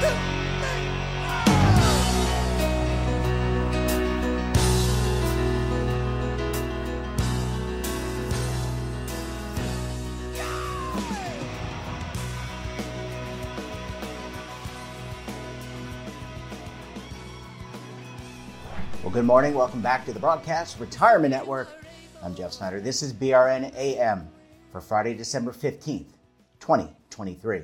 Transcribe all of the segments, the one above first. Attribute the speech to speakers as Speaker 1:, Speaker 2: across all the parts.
Speaker 1: Well, good morning. Welcome back to the broadcast Retirement Network. I'm Jeff Snyder. This is BRN AM for Friday, December 15th, 2023.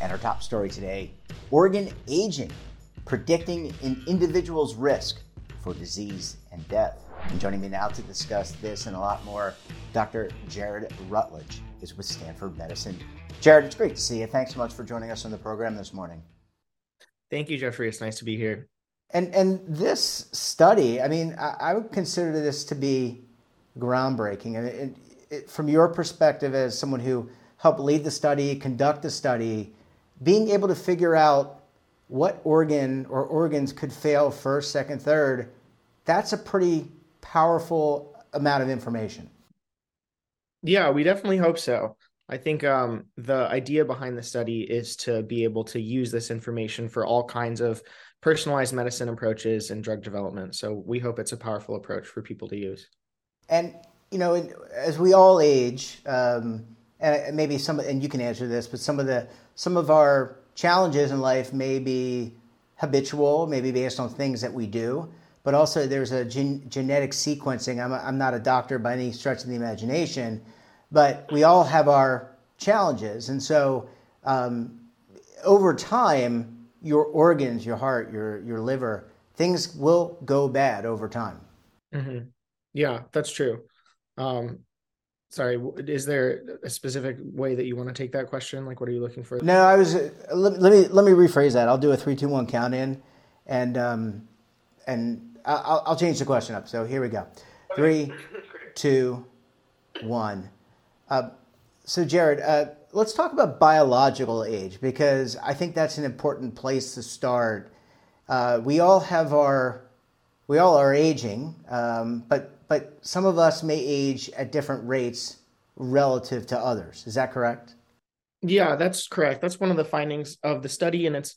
Speaker 1: And our top story today organ aging, predicting an individual's risk for disease and death. And joining me now to discuss this and a lot more, Dr. Jarod Rutledge is with Stanford Medicine. Jarod, it's great to see you. Thanks so much for joining us on the program this morning.
Speaker 2: Thank you, Jeffrey. It's nice to be here.
Speaker 1: And and this study, I mean, I, I would consider this to be groundbreaking. And it, it, from your perspective, as someone who helped lead the study, conduct the study, being able to figure out what organ or organs could fail first, second, third, that's a pretty powerful amount of information.
Speaker 2: Yeah, we definitely hope so. I think um, the idea behind the study is to be able to use this information for all kinds of personalized medicine approaches and drug development. So we hope it's a powerful approach for people to use.
Speaker 1: And you know, as we all age, um, and maybe some, and you can answer this, but some of the some of our challenges in life may be habitual, maybe based on things that we do, but also there's a gen- genetic sequencing. I'm, a, I'm not a doctor by any stretch of the imagination, but we all have our challenges, and so um, over time your organs, your heart, your your liver, things will go bad over time.
Speaker 2: Mm-hmm. Yeah, that's true. Um, sorry, is there a specific way that you want to take that question? Like, what are you looking for?
Speaker 1: No, I was. Uh, let, let me let me rephrase that. I'll do a three, two, one count in, and um, and I'll, I'll change the question up. So here we go. Three, two, one. Uh, so Jarod, uh, let's talk about biological age because I think that's an important place to start. Uh, we all have our, we all are aging, um, but but some of us may age at different rates relative to others. Is that correct?
Speaker 2: Yeah, that's correct. That's one of the findings of the study, and it's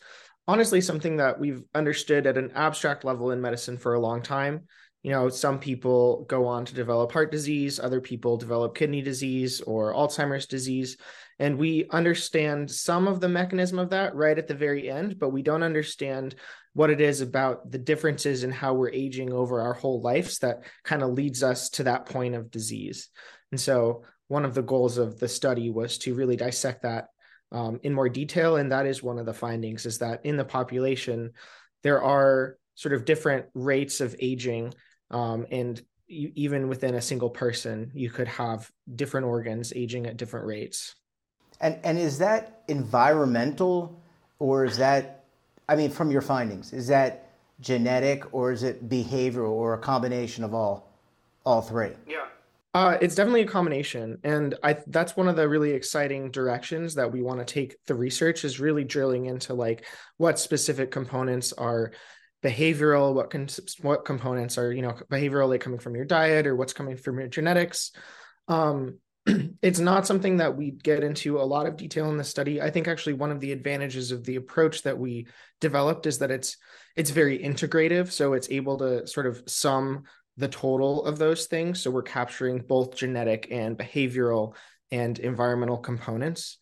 Speaker 2: honestly something that we've understood at an abstract level in medicine for a long time you know, some people go on to develop heart disease, other people develop kidney disease or Alzheimer's disease. And we understand some of the mechanism of that right at the very end, but we don't understand what it is about the differences in how we're aging over our whole lives that kind of leads us to that point of disease. And so, one of the goals of the study was to really dissect that um, in more detail. And that is one of the findings is that in the population, there are sort of different rates of aging um, and you, even within a single person, you could have different organs aging at different rates.
Speaker 1: And and is that environmental, or is that, I mean, from your findings, is that genetic or is it behavioral or a combination of all, all three?
Speaker 2: Yeah. Uh, it's definitely a combination, and I that's one of the really exciting directions that we want to take the research is really drilling into like what specific components are behavioral what can what components are you know behaviorally coming from your diet or what's coming from your genetics um, it's not something that we get into a lot of detail in the study. I think actually one of the advantages of the approach that we developed is that it's it's very integrative. So it's able to sort of sum the total of those things. So we're capturing both genetic and behavioral and environmental components.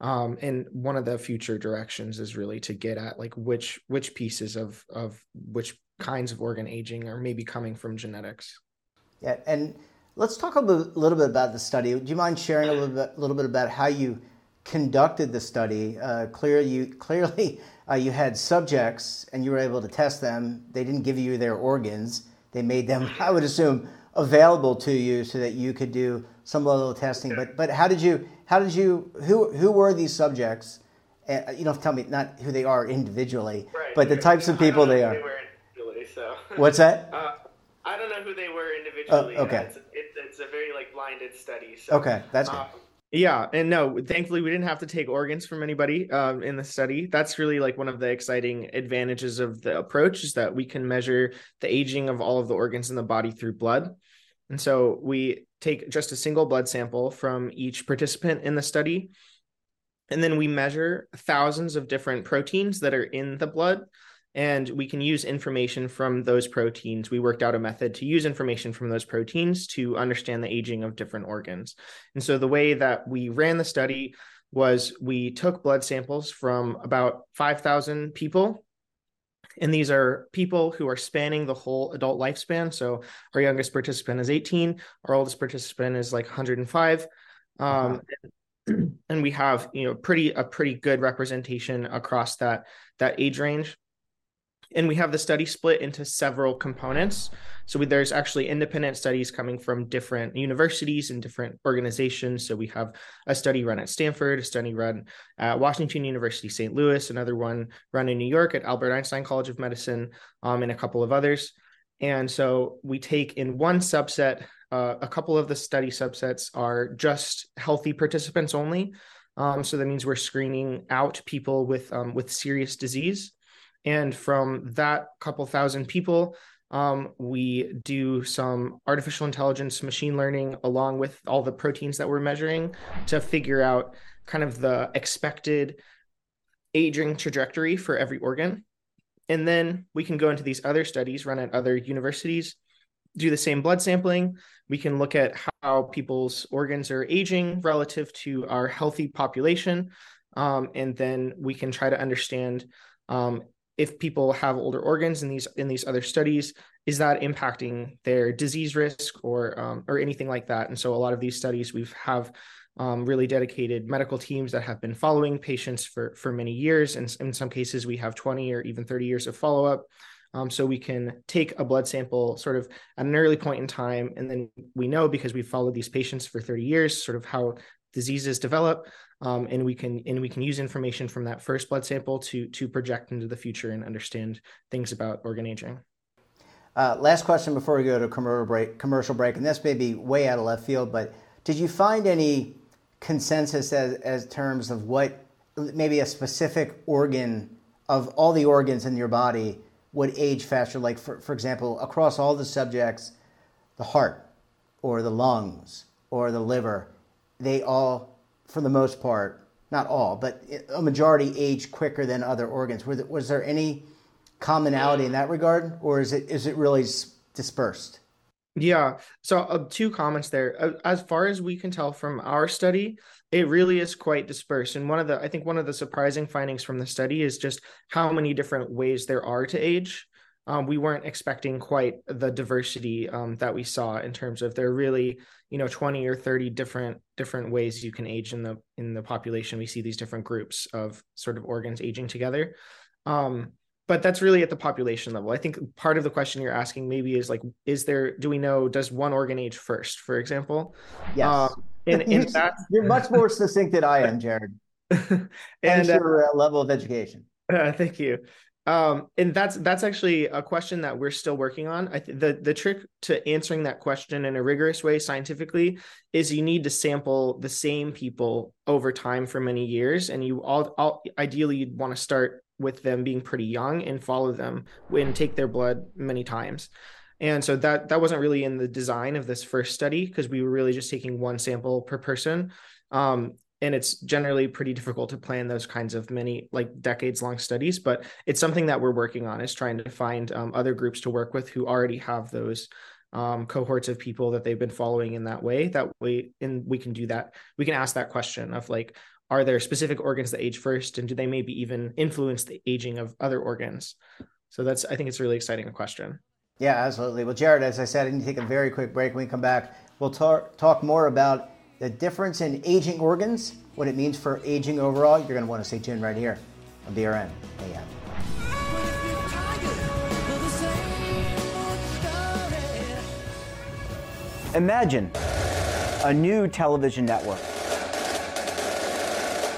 Speaker 2: Um, and one of the future directions is really to get at like which which pieces of of which kinds of organ aging are maybe coming from genetics.
Speaker 1: Yeah and let's talk a little bit about the study do you mind sharing a little bit, little bit about how you conducted the study uh, clear you clearly uh, you had subjects and you were able to test them they didn't give you their organs they made them i would assume available to you so that you could do some level of testing. But but how did you how did you who who were these subjects? Uh, you don't have to tell me not who they are individually, right. but the types of people they are.
Speaker 3: They so.
Speaker 1: What's that?
Speaker 3: Uh, I don't know who they were individually.
Speaker 1: Uh, okay.
Speaker 3: It's, it, it's, a very like blinded study.
Speaker 1: So, okay, that's good. Um,
Speaker 2: yeah, and no, thankfully we didn't have to take organs from anybody um, in the study. That's really like one of the exciting advantages of the approach is that we can measure the aging of all of the organs in the body through blood. And so we take just a single blood sample from each participant in the study. And then we measure thousands of different proteins that are in the blood and we can use information from those proteins. We worked out a method to use information from those proteins to understand the aging of different organs. And so the way that we ran the study was we took blood samples from about 5,000 people. And these are people who are spanning the whole adult lifespan. So our youngest participant is 18, our oldest participant is like 105. Um, and we have you know pretty a pretty good representation across that that age range and we have the study split into several components. So we, there's actually independent studies coming from different universities and different organizations. So we have a study run at Stanford, a study run at Washington University, St. Louis, another one run in New York at Albert Einstein College of Medicine, um, and a couple of others. And so we take in one subset, uh, a couple of the study subsets are just healthy participants only. Um, so that means we're screening out people with um, with serious disease. And from that couple thousand people, um, we do some artificial intelligence machine learning along with all the proteins that we're measuring to figure out kind of the expected aging trajectory for every organ. And then we can go into these other studies run at other universities, do the same blood sampling. We can look at how people's organs are aging relative to our healthy population. Um, and then we can try to understand um, if people have older organs in these in these other studies is that impacting their disease risk or um, or anything like that? And so a lot of these studies we've have um, really dedicated medical teams that have been following patients for for many years. And in some cases we have 20 or even 30 years of follow-up um, so we can take a blood sample sort of at an early point in time and then we know because we've followed these patients for 30 years sort of how diseases develop um, and we can and we can use information from that first blood sample to to project into the future and understand things about organ aging.
Speaker 1: Uh, last question before we go to commercial break. Commercial break, and this may be way out of left field, but did you find any consensus as as terms of what maybe a specific organ of all the organs in your body would age faster? Like for for example, across all the subjects, the heart, or the lungs, or the liver, they all for the most part, not all, but a majority age quicker than other organs. Was there any commonality in that regard, or is it is it really dispersed?
Speaker 2: Yeah. So uh, two comments there. Uh, as far as we can tell from our study, it really is quite dispersed. And one of the I think one of the surprising findings from the study is just how many different ways there are to age. Um, we weren't expecting quite the diversity um, that we saw in terms of there are really you know 20 or 30 different different ways you can age in the in the population. We see these different groups of sort of organs aging together. Um, but that's really at the population level. I think part of the question you're asking maybe is like is there do we know does one organ age first for example?
Speaker 1: Yes. Um, and, and that, you're much more succinct than i am jarod and uh, your uh, level of education
Speaker 2: uh, thank you um, and that's that's actually a question that we're still working on. I th- the the trick to answering that question in a rigorous way scientifically is you need to sample the same people over time for many years, and you all, all ideally you'd want to start with them being pretty young and follow them and take their blood many times. And so that that wasn't really in the design of this first study because we were really just taking one sample per person. Um, and it's generally pretty difficult to plan those kinds of many like decades long studies but it's something that we're working on is trying to find um, other groups to work with who already have those um, cohorts of people that they've been following in that way. That way and we can do that. We can ask that question of like are there specific organs that age first and do they maybe even influence the aging of other organs? So that's i think it's a really exciting question
Speaker 1: yeah absolutely. Well jarod as i said i need to take a very quick break. When we come back we'll talk, talk more about the difference in aging organs, what it means for aging overall, you're going to want to stay tuned right here on BRN AM. Imagine a new television network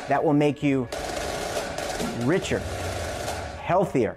Speaker 1: that will make you richer, healthier,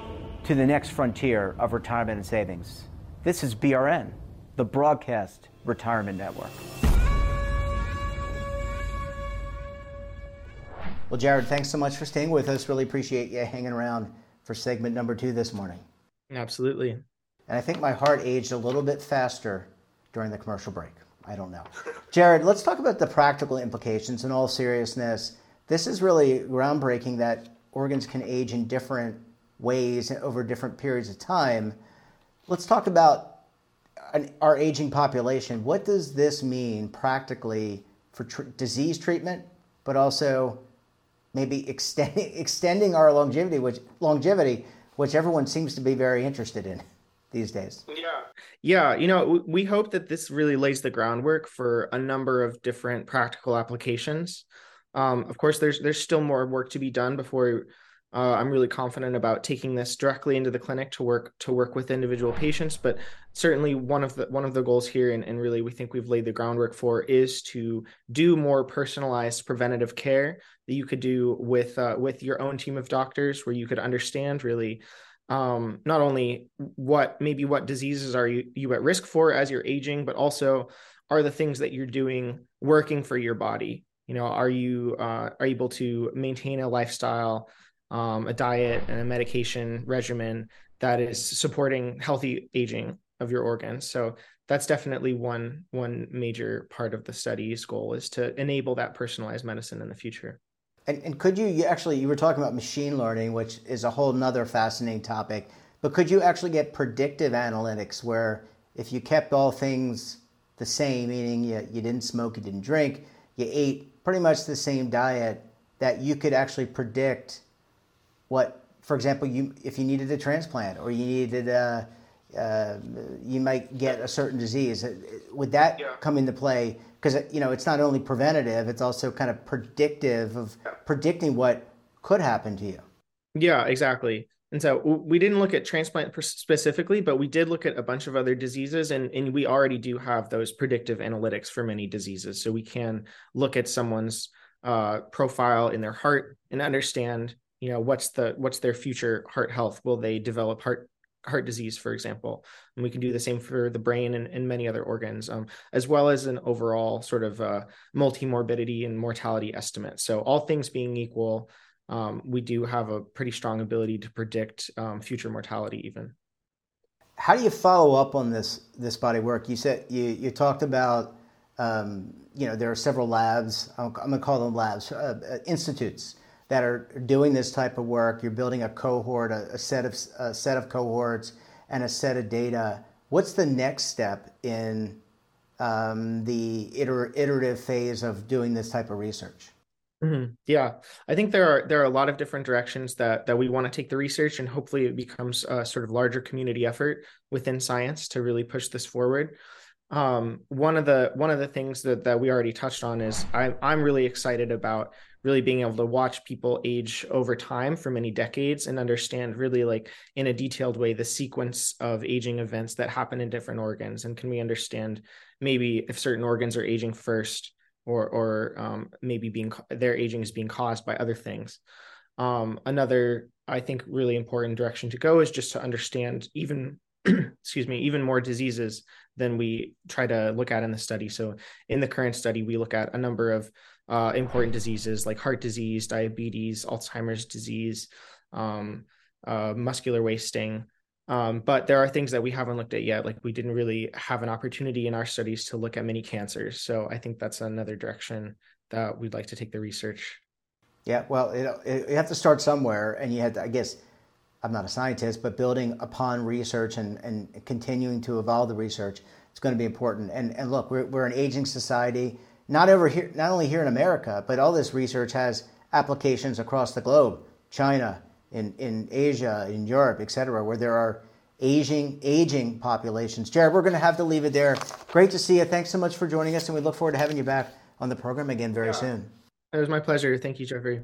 Speaker 1: to the next frontier of retirement and savings. This is BRN, the Broadcast Retirement Network. Well, Jarod, thanks so much for staying with us. Really appreciate you hanging around for segment number two this morning.
Speaker 2: Absolutely.
Speaker 1: And I think my heart aged a little bit faster during the commercial break. I don't know. Jarod, let's talk about the practical implications in all seriousness. This is really groundbreaking that organs can age in different ways over different periods of time. Let's talk about an, our aging population. What does this mean practically for tr- disease treatment, but also maybe extending extending our longevity, which longevity, which everyone seems to be very interested in these days.
Speaker 2: Yeah. Yeah, you know, we hope that this really lays the groundwork for a number of different practical applications. Um, of course, there's there's still more work to be done before uh, I'm really confident about taking this directly into the clinic to work to work with individual patients. But certainly one of the one of the goals here, and, and really we think we've laid the groundwork for, is to do more personalized preventative care that you could do with uh, with your own team of doctors, where you could understand really um, not only what maybe what diseases are you, you at risk for as you're aging, but also are the things that you're doing working for your body. You know, are you uh, are able to maintain a lifestyle um, a diet and a medication regimen that is supporting healthy aging of your organs. So that's definitely one one major part of the study's goal is to enable that personalized medicine in the future.
Speaker 1: And, and could you, you actually you were talking about machine learning, which is a whole nother fascinating topic. But could you actually get predictive analytics where if you kept all things the same, meaning you, you didn't smoke, you didn't drink, you ate pretty much the same diet, that you could actually predict what, for example, you if you needed a transplant or you needed a, uh, you might get a certain disease. Uh, would that yeah. come into play? Because you know it's not only preventative; it's also kind of predictive of yeah. predicting what could happen to you.
Speaker 2: Yeah, exactly. And so we didn't look at transplant specifically, but we did look at a bunch of other diseases, and, and we already do have those predictive analytics for many diseases. So we can look at someone's uh, profile in their heart and understand you know what's the what's their future heart health? Will they develop heart heart disease for example? And we can do the same for the brain and, and many other organs um, as well as an overall sort of uh, multi-morbidity and mortality estimate. So all things being equal um, we do have a pretty strong ability to predict um, future mortality even.
Speaker 1: How do you follow up on this this body work? You said you you talked about um, you know there are several labs. I'm, I'm going to call them labs uh, uh institutes that are doing this type of work. You're building a cohort, a, a set of a set of cohorts, and a set of data. What's the next step in um, the iter- iterative phase of doing this type of research?
Speaker 2: Mm-hmm. Yeah, I think there are there are a lot of different directions that that we want to take the research, and hopefully it becomes a sort of larger community effort within science to really push this forward. Um, one of the one of the things that that we already touched on is I, I'm really excited about really being able to watch people age over time for many decades and understand really like in a detailed way the sequence of aging events that happen in different organs. And can we understand maybe if certain organs are aging first or or um, maybe being their aging is being caused by other things. Um, another i think really important direction to go is just to understand even excuse me even more diseases than we try to look at in the study. So in the current study we look at a number of uh, important diseases like heart disease, diabetes, Alzheimer's disease, um, uh, muscular wasting. Um, but there are things that we haven't looked at yet. Like we didn't really have an opportunity in our studies to look at many cancers. So I think that's another direction that we'd like to take the research.
Speaker 1: Yeah, well, it, it, you have to start somewhere, and you had to, I guess, I'm not a scientist, but building upon research and, and continuing to evolve the research is going to be important. And, and look, we're, we're an aging society, not over here, not only here in America, but all this research has applications across the globe, China, in, in Asia, in Europe, et cetera, where there are aging, aging populations. Jarod, we're going to have to leave it there. Great to see you. Thanks so much for joining us, and we look forward to having you back on the program again very yeah. soon.
Speaker 2: It was my pleasure. Thank you, Jeffrey.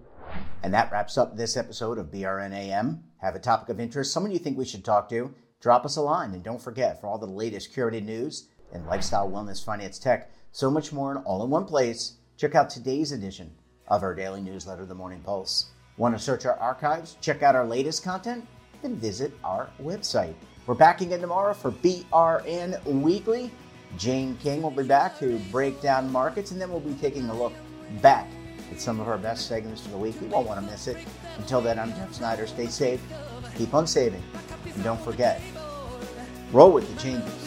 Speaker 1: And that wraps up this episode of BRNAM. Have a topic of interest, someone you think we should talk to? Drop us a line. And don't forget, for all the latest curated news and lifestyle, wellness, finance, tech, so much more in all in one place, check out today's edition of our daily newsletter, The Morning Pulse. Want to search our archives, check out our latest content? Then visit our website. We're back again tomorrow for BRN Weekly. Jane King will be back to break down markets, and then we'll be taking a look back at some of our best segments for the week. You won't want to miss it. Until then, I'm Jeff Snyder. Stay safe, keep on saving, and don't forget, roll with the changes.